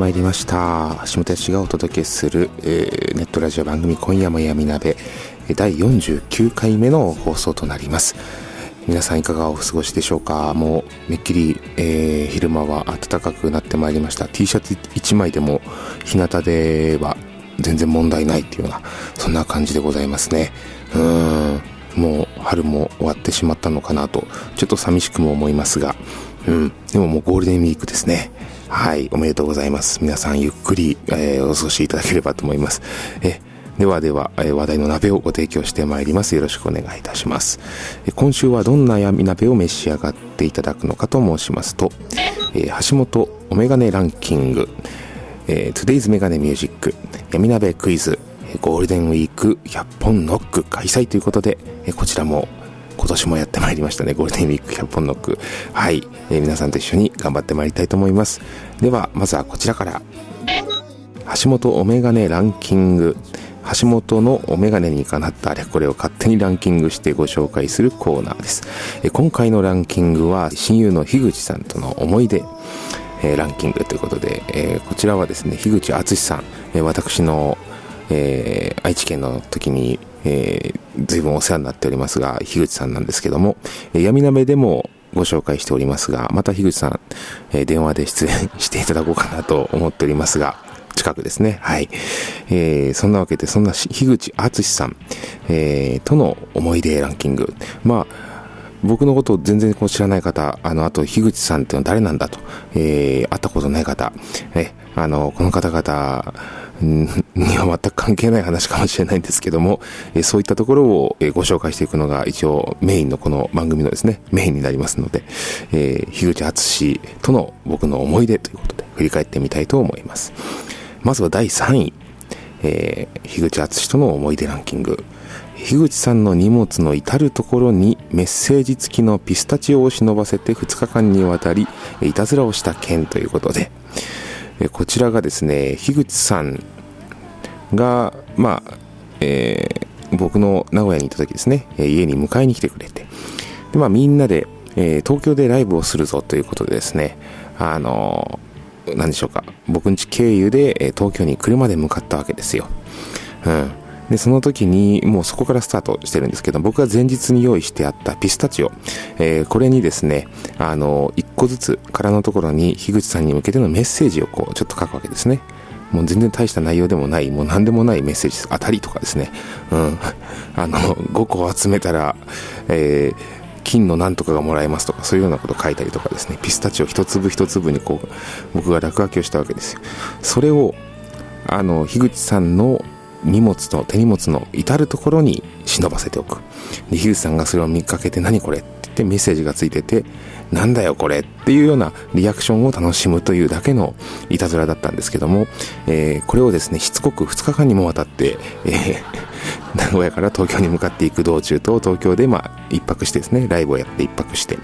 まいりました。橋本氏がお届けする、えーネットラジオ番組「今夜も闇鍋」え第49回目の放送となります。皆さんいかがお過ごしでしょうか？もうめっきり、えー昼間は暖かくなってまいりました。T シャツ1枚でも日向では全然問題ないっていうようなそんな感じでございますね。うーん。もう春も終わってしまったのかなとちょっと寂しくも思いますが。うん。でももうゴールデンウィークですね。はい、おめでとうございます。皆さんゆっくり、えーお過ごしいただければと思います。えではでは、え話題の鍋をご提供してまいります。よろしくお願いいたします。え今週はどんな闇鍋を召し上がっていただくのかと申しますと、えー橋本おメガネランキング、えー、Today's メガネミュージック闇鍋クイズゴールデンウィーク100本ノック開催ということで、えこちらも今年もやってまいりましたね。ゴールデンウィーク100本ノック。はい、えー皆さんと一緒に頑張ってまいりたいと思います。では、まずはこちらから。橋本おメガネランキング。橋本のお眼鏡にかなったあれこれを勝手にランキングしてご紹介するコーナーです。え今回のランキングは親友の樋口さんとの思い出、えーランキングということで、えーこちらはですね、樋口敦さん、えー私の、え愛知県の時に、えー随分お世話になっておりますが、樋口さんなんですけども、えー闇鍋でもご紹介しておりますが、また樋口さん、えー電話で出演していただこうかなと思っておりますが、近くですね。はい。えーそんなわけで、そんな樋口敦さん、えーとの思い出ランキング。まあ、僕のことを全然こう知らない方、あの、あと、樋口さんっていうのは誰なんだと、えー会ったことない方、え、あの、この方々には全く関係ない話かもしれないんですけども、えそういったところをご紹介していくのが一応メインのこの番組のですね、メインになりますので、えー、樋口敦との僕の思い出ということで振り返ってみたいと思います。まずは第3位、えー、樋口敦との思い出ランキング。樋口さんの荷物の至るところにメッセージ付きのピスタチオを忍ばせて2日間にわたりいたずらをした件ということで、えこちらがですね、樋口さんが、まあ、えー僕の名古屋に行った時ですね、え家に迎えに来てくれて、で、まあみんなで、えー東京でライブをするぞということでですね、あの何でしょうか、僕ん家経由で、え東京に車で向かったわけですよ。うん。で、その時に、もうそこからスタートしてるんですけど、僕が前日に用意してあったピスタチオ、えーこれにですね、あの、一個ずつ殻のところに樋口さんに向けてのメッセージをこう、ちょっと書くわけですね。もう全然大した内容でもない、もう何でもないメッセージです。当たりとかですね。うん。あの、5個集めたら、えー金のなんとかがもらえますとか、そういうようなこと書いたりとかですね、ピスタチオ一粒一粒にこう、僕が落書きをしたわけですよ。それを、あの、樋口さんの荷物の、手荷物の至るところに忍ばせておく。で、樋口さんがそれを見かけて何これって言ってメッセージがついてて、なんだよこれっていうようなリアクションを楽しむというだけのいたずらだったんですけども、えーこれをですね、しつこく2日間にもわたって、えー 名古屋から東京に向かっていく道中と東京でまあ一泊してですね、ライブをやって一泊して、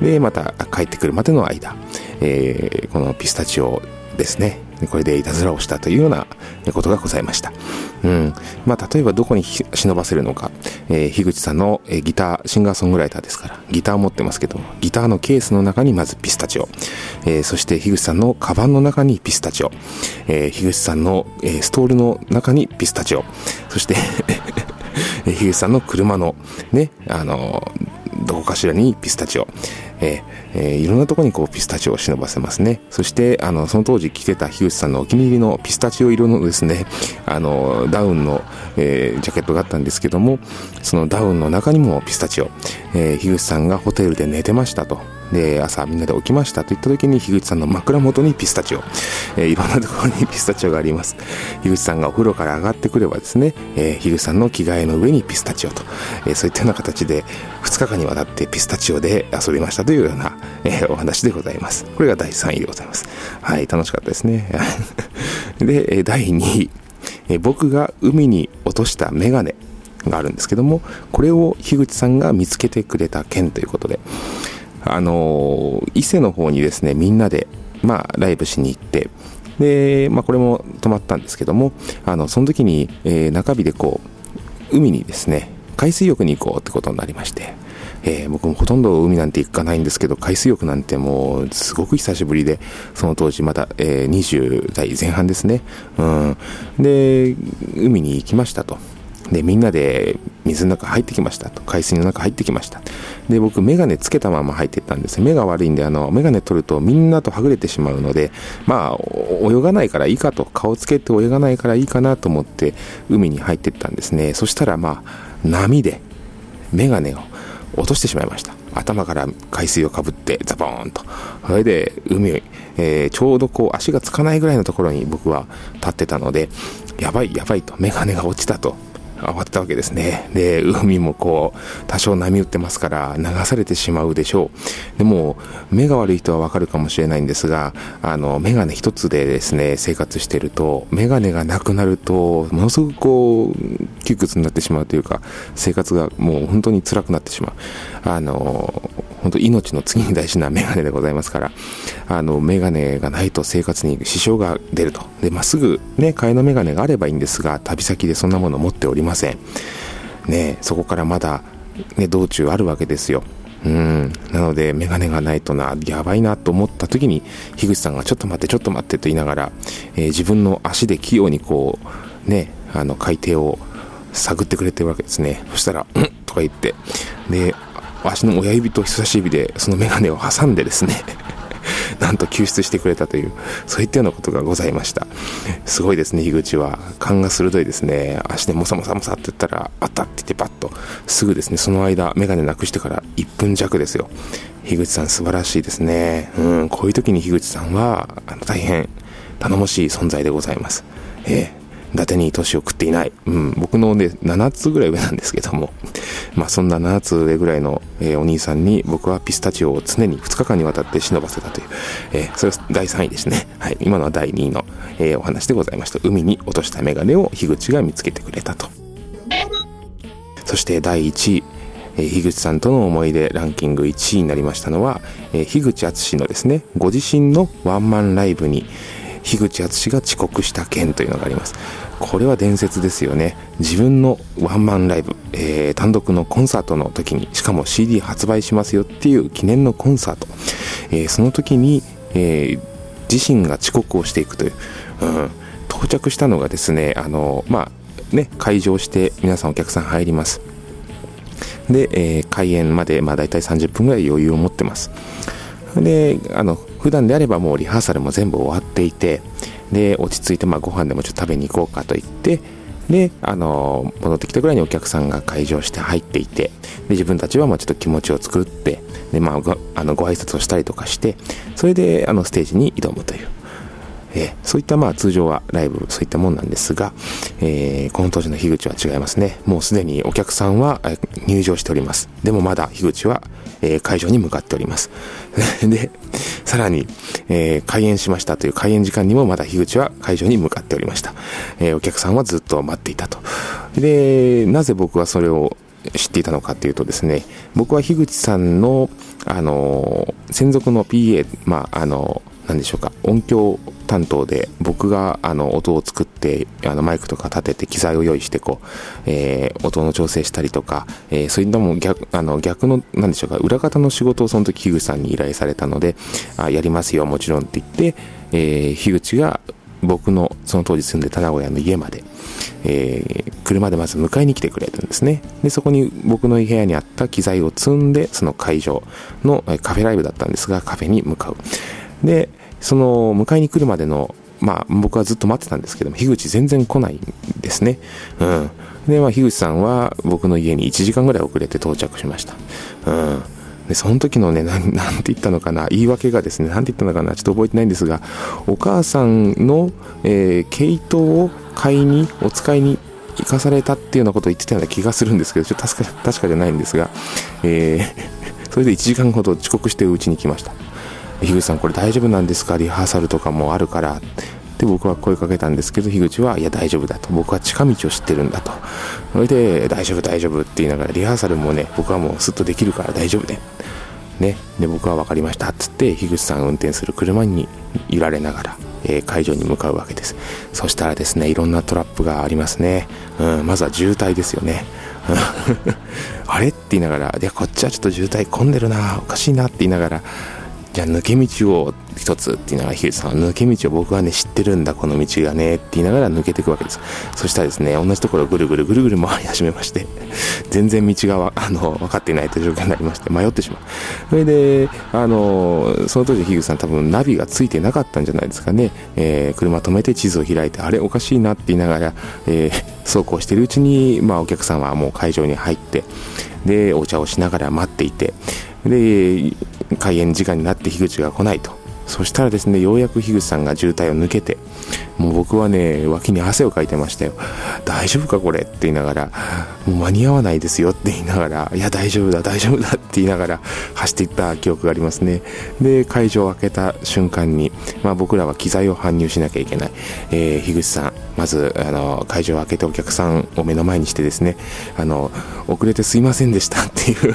で、また帰ってくるまでの間、えーこのピスタチオですね、これでいたずらをしたというようなことがございました。うん。まあ、例えばどこに忍ばせるのか、えー樋口さんの、えーギター、シンガーソングライターですから、ギターを持ってますけども、ギターのケースの中にまずピスタチオ、えーそして樋口さんのカバンの中にピスタチオ、えー樋口さんの、えーストールの中にピスタチオ、そして、えー 樋口さんの車のね、あのーどこかしらにピスタチオ、えー、え、いろんなところにこうピスタチオを忍ばせますね。そして、あの、その当時着てた樋口さんのお気に入りのピスタチオ色のですね、あの、ダウンの、えー、ジャケットがあったんですけども、そのダウンの中にもピスタチオ、えー、樋口さんがホテルで寝てましたと。で、朝みんなで起きましたといった時に、樋口さんの枕元にピスタチオ、えー、いろんなところにピスタチオがあります。樋口さんがお風呂から上がってくればですね、えー、樋口さんの着替えの上にピスタチオと、えー、そういったような形で、2日間にわたってピスタチオで遊びましたというような、えー、お話でございます。これが第3位でございます。はい、楽しかったですね。で、第2位、僕が海に落としたメガネがあるんですけども、これを樋口さんが見つけてくれた件ということで、あの伊勢の方にですね、みんなで、まあ、ライブしに行って、で、まあ、これも泊まったんですけども、あの、その時に、えー、中日でこう、海にですね、海水浴に行こうってことになりまして、えー、僕もほとんど海なんて行かないんですけど、海水浴なんてもうすごく久しぶりで、その当時まだ、えー、20代前半ですね。うん。で、海に行きましたと。で、みんなで水の中入ってきましたと。海水の中入ってきました。で、僕、メガネつけたまま入っていったんです。目が悪いんで、あの、メガネ取るとみんなとはぐれてしまうので、まあ、泳がないからいいかと、顔つけて泳がないからいいかなと思って、海に入っていったんですね。そしたら、まあ、波で、メガネを落としてしまいました。頭から海水をかぶってザボーンと。それで海、えー、ちょうどこう足がつかないぐらいのところに僕は立ってたので、やばいやばいと、メガネが落ちたと。慌てたわけですね。で、海もこう、多少波打ってますから流されてしまうでしょう。でも、目が悪い人はわかるかもしれないんですが、あの、メガネ一つでですね、生活してると、メガネがなくなると、ものすごくこう、窮屈になってしまうというか、生活がもう本当に辛くなってしまう。あの、本当命の次に大事なメガネでございますから、あの、メガネがないと生活に支障が出ると。で、まっすぐね、替えのメガネがあればいいんですが、旅先でそんなものを持っておりません。ね、そこからまだ、ね、道中あるわけですよ。うん。なので、メガネがないとな、やばいなと思った時に、樋口さんがちょっと待って、ちょっと待ってと言いながら、えー、自分の足で器用にこう、ね、あの、海底を探ってくれてるわけですね。そしたら、うんとか言って、で、足の親指と人差し指でそのメガネを挟んでですね なんと救出してくれたという、そういったようなことがございました。すごいですね、樋口は。勘が鋭いですね。足でもさもさもさって言ったら、あったって言ってバッと、すぐですね、その間、メガネなくしてから1分弱ですよ。樋口さん素晴らしいですね。うん、こういう時に樋口さんは、大変頼もしい存在でございます。ええ伊達に年を食っていない。うん、僕のね、7つぐらい上なんですけども、まあそんな7つ上ぐらいの、えー、お兄さんに僕はピスタチオを常に2日間にわたって忍ばせたという、えー、それは第3位ですね。はい、今のは第2位の、えー、お話でございました。海に落としたメガネを樋口が見つけてくれたと。そして第1位、えー、樋口さんとの思い出ランキング1位になりましたのは、えー、樋口敦のですね、ご自身のワンマンライブに、樋口敦が遅刻した件というのがあります。これは伝説ですよね。自分のワンマンライブ、えー、単独のコンサートの時に、しかも CD 発売しますよっていう記念のコンサート。えー、その時に、えー、自身が遅刻をしていくという、うん、到着したのがですね、あの、まあ、ね、会場して皆さんお客さん入ります。で、え、開演まで、まあ大体30分ぐらい余裕を持ってます。で、あの、普段であればもうリハーサルも全部終わっていて、で、落ち着いて、まあ、ご飯でもちょっと食べに行こうかと言って、で、あの、戻ってきたぐらいにお客さんが会場して入っていて、で、自分たちはまあちょっと気持ちを作って、で、まあ、ごあのご挨拶をしたりとかして、それで、あの、ステージに挑むという。えー、そういったまあ通常はライブそういったもんなんですが、えー、この当時の樋口は違いますね。もうすでにお客さんは入場しております。でもまだ樋口は、えー、会場に向かっております。で、さらに、えー、開演しましたという開演時間にもまだ樋口は会場に向かっておりました。えー、お客さんはずっと待っていたと。で、なぜ僕はそれを知っていたのかっていうとですね、僕は樋口さんの、あの、専属の PA、まあ、あの、何でしょうか、音響担当で僕があの音を作ってあのマイクとか立てて機材を用意してこう、えー、音の調整したりとか、えー、そういったも逆あの逆の何でしょうか。裏方の仕事をその時樋口さんに依頼されたのであやりますよもちろんって言って、えー、樋口が僕のその当時住んでた名古屋の家まで、えー、車でまず迎えに来てくれるんですね。でそこに僕の部屋にあった機材を積んでその会場のカフェライブだったんですがカフェに向かう。でその迎えに来るまでのまあ僕はずっと待ってたんですけども樋口全然来ないんですね。うん。でまあ樋口さんは僕の家に1時間ぐらい遅れて到着しました。うん。でその時のねな、なんて言ったのかな、言い訳がですね、なんて言ったのかな、ちょっと覚えてないんですが、お母さんの、えー、毛糸を買いに、お使いに行かされたっていうようなことを言ってたような気がするんですけど、ちょっと確か確かじゃないんですが、えー、それで1時間ほど遅刻してうちに来ました。樋口さん、これ大丈夫なんですか？リハーサルとかもあるから。で僕は声かけたんですけど樋口はいや大丈夫だと。僕は近道を知ってるんだとそれで大丈夫大丈夫って言いながらリハーサルもね僕はもうすっとできるから大丈夫で。ね。で僕は分かりました。っつって樋口さん運転する車に揺られながら、えー、会場に向かうわけです。そしたらですねいろんなトラップがありますね、うん、まずは渋滞ですよね。あれ？って言いながら、いや、こっちはちょっと渋滞混んでるな、おかしいなって言いながら、じゃあ抜け道を一つって言いながら、樋口さん抜け道を僕はね、知ってるんだ、この道がね、って言いながら抜けていくわけです。そしたらですね、同じところをぐるぐるぐるぐる回り始めまして、全然道があの分かっていないという状況になりまして、迷ってしまう。それで、あの、その当時、樋口さん多分ナビがついてなかったんじゃないですかね。えー、車止めて地図を開いて、あれおかしいなって言いながら、えー、そうこうしてるうちに、まあお客さんはもう会場に入って、で、お茶をしながら待っていて、で、開演時間になって樋口が来ないと。そしたらですね、ようやく樋口さんが渋滞を抜けて、もう僕はね、脇に汗をかいてましたよ。大丈夫かこれって言いながら、もう間に合わないですよって言いながら、いや大丈夫だ、大丈夫だって言いながら走っていった記憶がありますね。で、会場を開けた瞬間に、まあ僕らは機材を搬入しなきゃいけない。えー、樋口さん、まず、あの、会場を開けてお客さんを目の前にしてですね、あの、遅れてすいませんでしたっていう、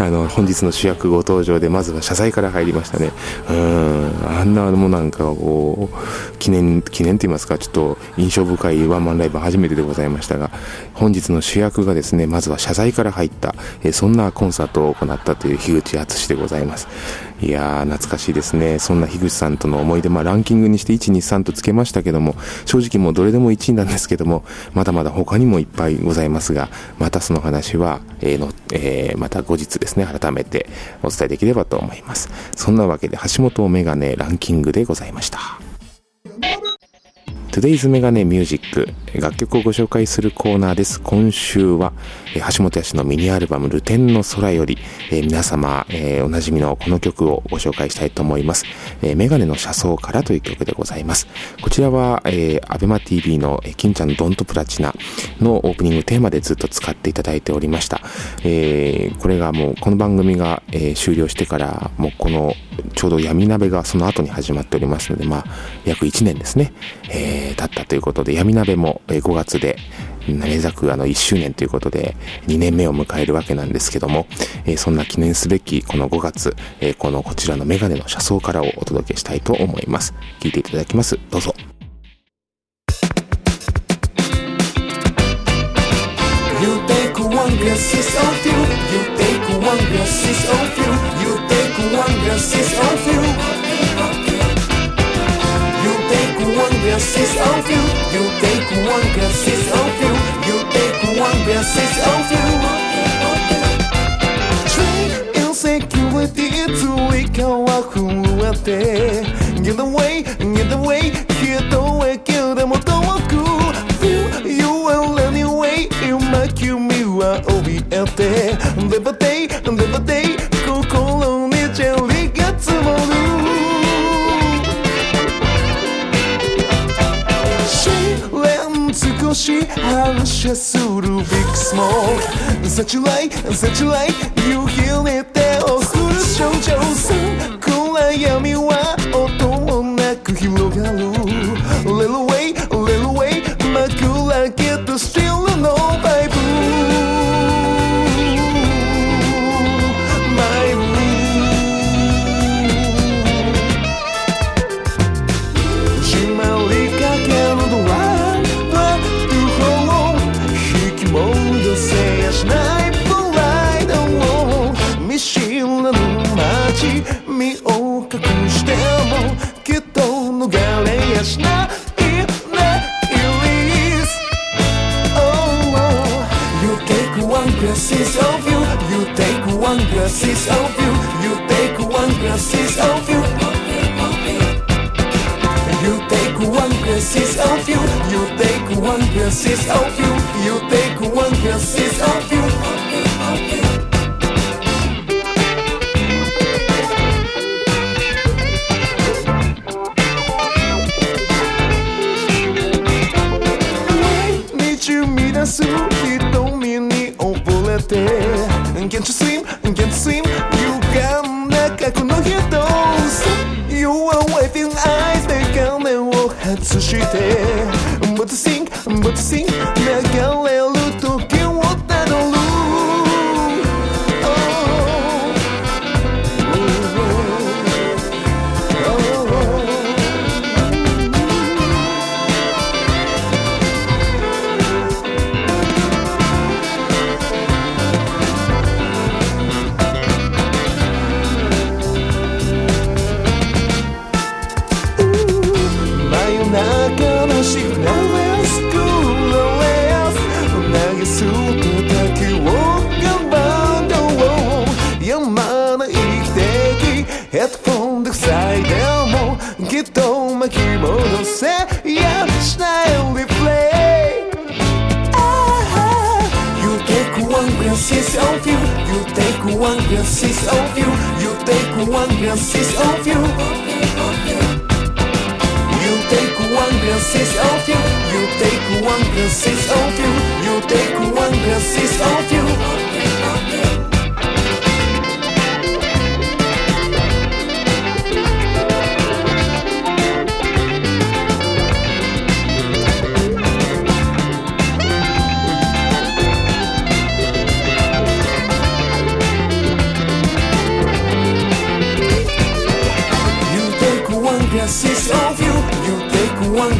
あの、本日の主役ご登場で、まずは謝罪から入りましたね。うん、あんなもなんかこう、記念、記念と言いますか、ちょっと印象深いワンマンライブ初めてでございましたが、本日の主役がですね、まずは謝罪から入った、えそんなコンサートを行ったという樋口敦でございます。いやー、懐かしいですね。そんな樋口さんとの思い出、まあランキングにして1、2、3とつけましたけども、正直もうどれでも1位なんですけども、まだまだ他にもいっぱいございますが、またその話は、えー、の、えー、また後日ですね、改めてお伝えできればと思います。そんなわけで、橋本メガネランキングでございました。Today's メガネミュージック楽曲をご紹介するコーナーです。今週は、橋本康のミニアルバムルテンの空より、え、皆様、え、おなじみのこの曲をご紹介したいと思います。えー、メガネの車窓からという曲でございます。こちらは、えー、アベマ TV の、え、金ちゃんドントプラチナのオープニングテーマでずっと使っていただいておりました。えー、これがもうこの番組が、え、終了してからもうこのちょうど闇鍋がその後に始まっておりますので、まあ、約1年ですね、えー、経ったということで、闇鍋も5月で、めざくあの1周年ということで2年目を迎えるわけなんですけども、えー、そんな記念すべきこの5月、えー、このこちらのメガネの車窓からをお届けしたいと思います。聞いていただきます。どうぞ。You take one glasses of you You take one glasses of you You take one glasses of you You take one glasses of you You take one glasses of you You take one glasses of you Train insecurity ついかは震えて Get away, get away 人へけでも遠く Feel you will anyway 今君は怯えて Never day, never day 心少し反射するビッグスモーク Such a light, such a pieces of you. You take one pieces of you. You take one pieces of you. Sumir a subir, domine ou Can't you? して glasses of you. You take one glasses of you. You take one glasses of you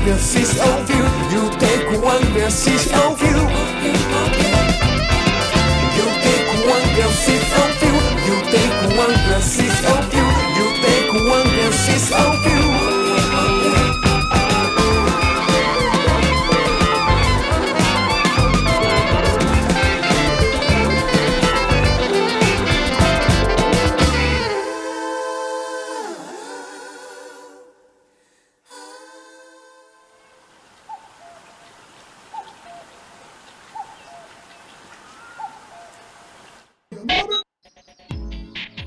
your fist. Oh.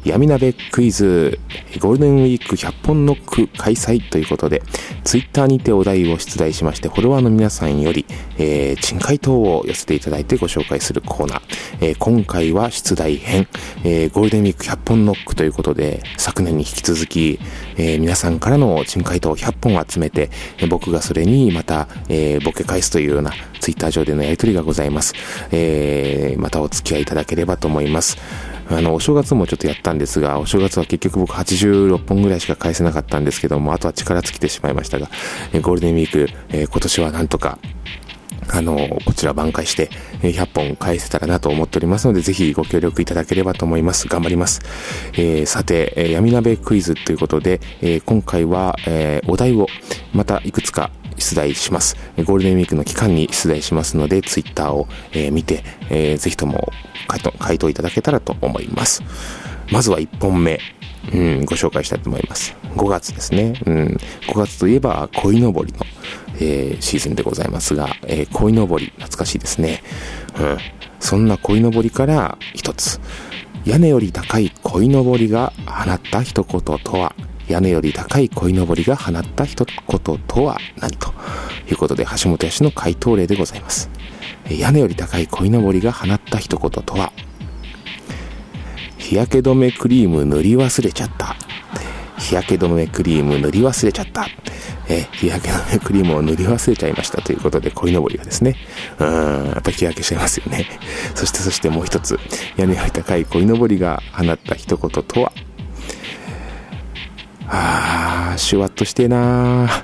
闇鍋クイズゴールデンウィーク100本ノック開催ということで、ツイッターにてお題を出題しまして、フォロワーの皆さんより、えー、珍回答を寄せていただいてご紹介するコーナー。えー今回は出題編、えーゴールデンウィーク100本ノックということで、昨年に引き続き、えー皆さんからの珍回答を100本集めて、僕がそれにまた、えーボケ返すというようなツイッター上でのやりとりがございます。えーまたお付き合いいただければと思います。あの、お正月もちょっとやったんですが、お正月は結局僕86本ぐらいしか返せなかったんですけども、あとは力尽きてしまいましたが、えゴールデンウィーク、え今年はなんとか、あの、こちら挽回して、100本返せたらなと思っておりますので、ぜひご協力いただければと思います。頑張ります。えーさて、え闇鍋クイズということで、えー今回は、えーお題をまたいくつか出題します。ゴールデンウィークの期間に出題しますので、ツイッターを、えー見て、えーぜひとも回答回答いただけたらと思います。まずは1本目。うん、ご紹介したいと思います。5月ですね。うん、5月といえば、鯉のぼりの、えーシーズンでございますが、えー鯉のぼり、懐かしいですね。うん、そんな鯉のぼりから一つ。屋根より高い鯉のぼりが放った一言とは、屋根より高い鯉のぼりが放った一言とは何ということで、橋本氏の回答例でございます。屋根より高い鯉のぼりが放った一言とは、日焼け止めクリーム塗り忘れちゃった。日焼け止めクリーム塗り忘れちゃった。え日焼け止めクリームを塗り忘れちゃいましたということで、鯉のぼりがですね。うん、やっぱり日焼けしちゃいますよね。そしてそしてもう一つ、屋根より高い鯉のぼりが放った一言とは、あー、シュワッとしてえなー。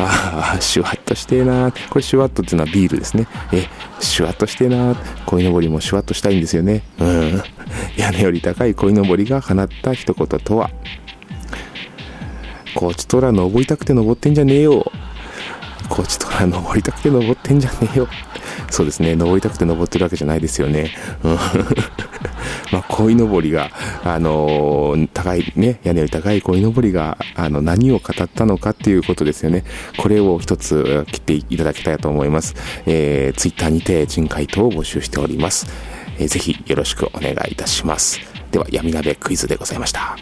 あー、シュワッとしてえなー。これシュワッとっていうのはビールですね。え、シュワッとしてえなー。鯉のぼりもシュワッとしたいんですよね。うん。屋根より高い鯉のぼりが放った一言とは、こっちとら登りたくて登ってんじゃねえよ。こっちとら登りたくて登ってんじゃねえよ。そうですね登りたくて登ってるわけじゃないですよね、うんまあ、鯉のぼりが、あのー高いね屋根より高い鯉のぼりがあの何を語ったのかっていうことですよね。これを一つ切っていただきたいと思います、えー、ツイッターにて人回答を募集しております、えーぜひよろしくお願いいたします。では闇鍋クイズでございました。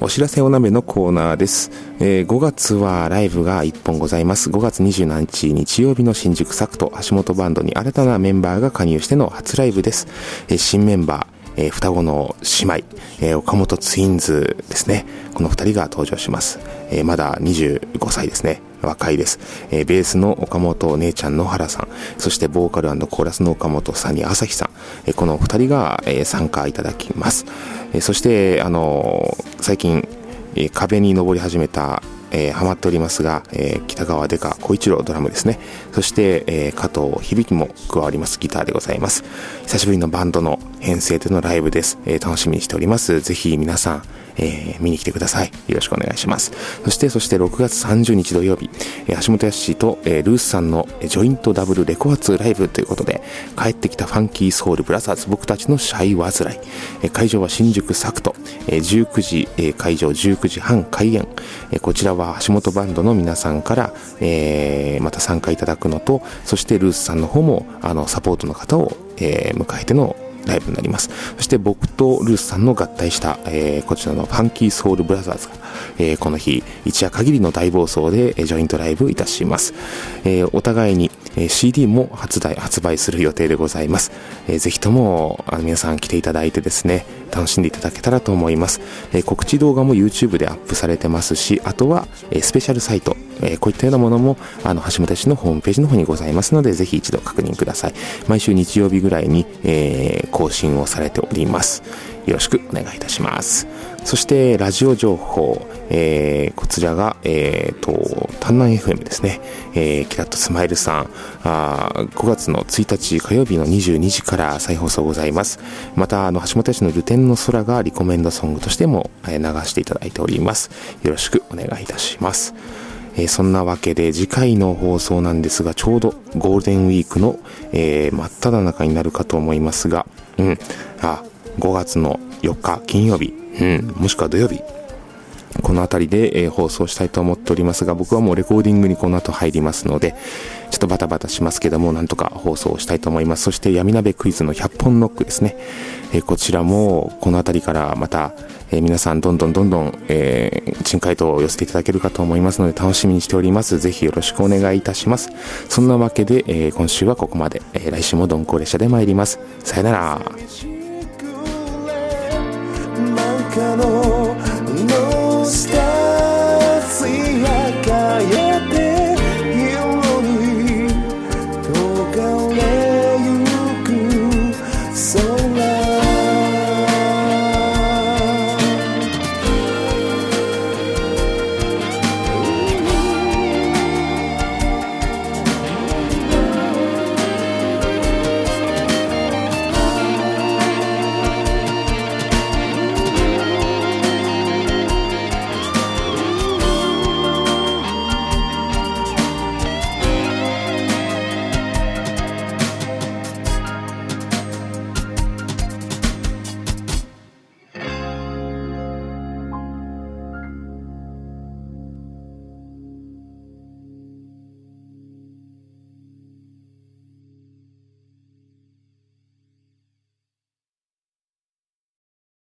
お知らせお鍋のコーナーです、えー5月はライブが1本ございます5月27日日曜日の新宿サクト橋本バンドに新たなメンバーが加入しての初ライブです、えー新メンバーえー双子の姉妹、えー岡本ツインズですね。この二人が登場します。えーまだ25歳ですね。若いです。えベースの岡本姉ちゃん野原さん、そしてボーカルコーラスの岡本さんに朝日さん、えこの二人が、え参加いただきます。えそして、あの最近、え壁に登り始めた、えーハマっておりますが、えー北川デカ小一郎ドラムですね。そして、えー加藤響も加わりますギターでございます。久しぶりのバンドの編成でのライブです。えー楽しみにしております。ぜひ皆さん、えー見に来てください。よろしくお願いします。そして、そして6月30日土曜日、えー橋本康と、えールースさんのジョイントダブルレコ発ライブということで、帰ってきたファンキーソウルブラザーズ僕たちのシャイワズライ。えー会場は新宿サクト、えー19時、えー会場19時半開演。えーこちらは橋本バンドの皆さんから、えーまた参加いただくのと、そしてルースさんの方も、あの、サポートの方を、えー迎えてのライブになります。そして僕とルースさんの合体した、えーこちらのファンキーソウルブラザーズが、えーこの日、一夜限りの大暴走で、えジョイントライブいたします。えーお互いに、え CD も発売、発売する予定でございます。えーぜひとも、あの皆さん来ていただいてですね、楽しんでいただけたらと思います。えー告知動画も YouTube でアップされてますし、あとは、えースペシャルサイト、えーこういったようなものも、あの、橋本氏のホームページの方にございますので、ぜひ一度確認ください。毎週日曜日ぐらいに、えー更新をされております。よろしくお願いいたします。そして、ラジオ情報、えーこちらが、えーと、丹南 FM ですね。えーキラッとスマイルさん、あ5月の1日火曜日の22時から再放送ございます。また、あの、橋本氏のルテンの空がリコメンドソングとしても、えー流していただいております。よろしくお願いいたします。えーそんなわけで次回の放送なんですがちょうどゴールデンウィークの、えー真っ只中になるかと思いますが、うん、あ5月の4日金曜日、うん、もしくは土曜日。この辺りで、えー放送したいと思っておりますが僕はもうレコーディングにこの後入りますのでちょっとバタバタしますけどもなんとか放送したいと思います。そして闇鍋クイズの100本ノックですね、えーこちらもこの辺りからまた、えー皆さんどんどんどんどん、えー、珍回答を寄せていただけるかと思いますので楽しみにしております。ぜひよろしくお願いいたします。そんなわけで、えー今週はここまで、えー来週も鈍行列車で参ります。さよなら。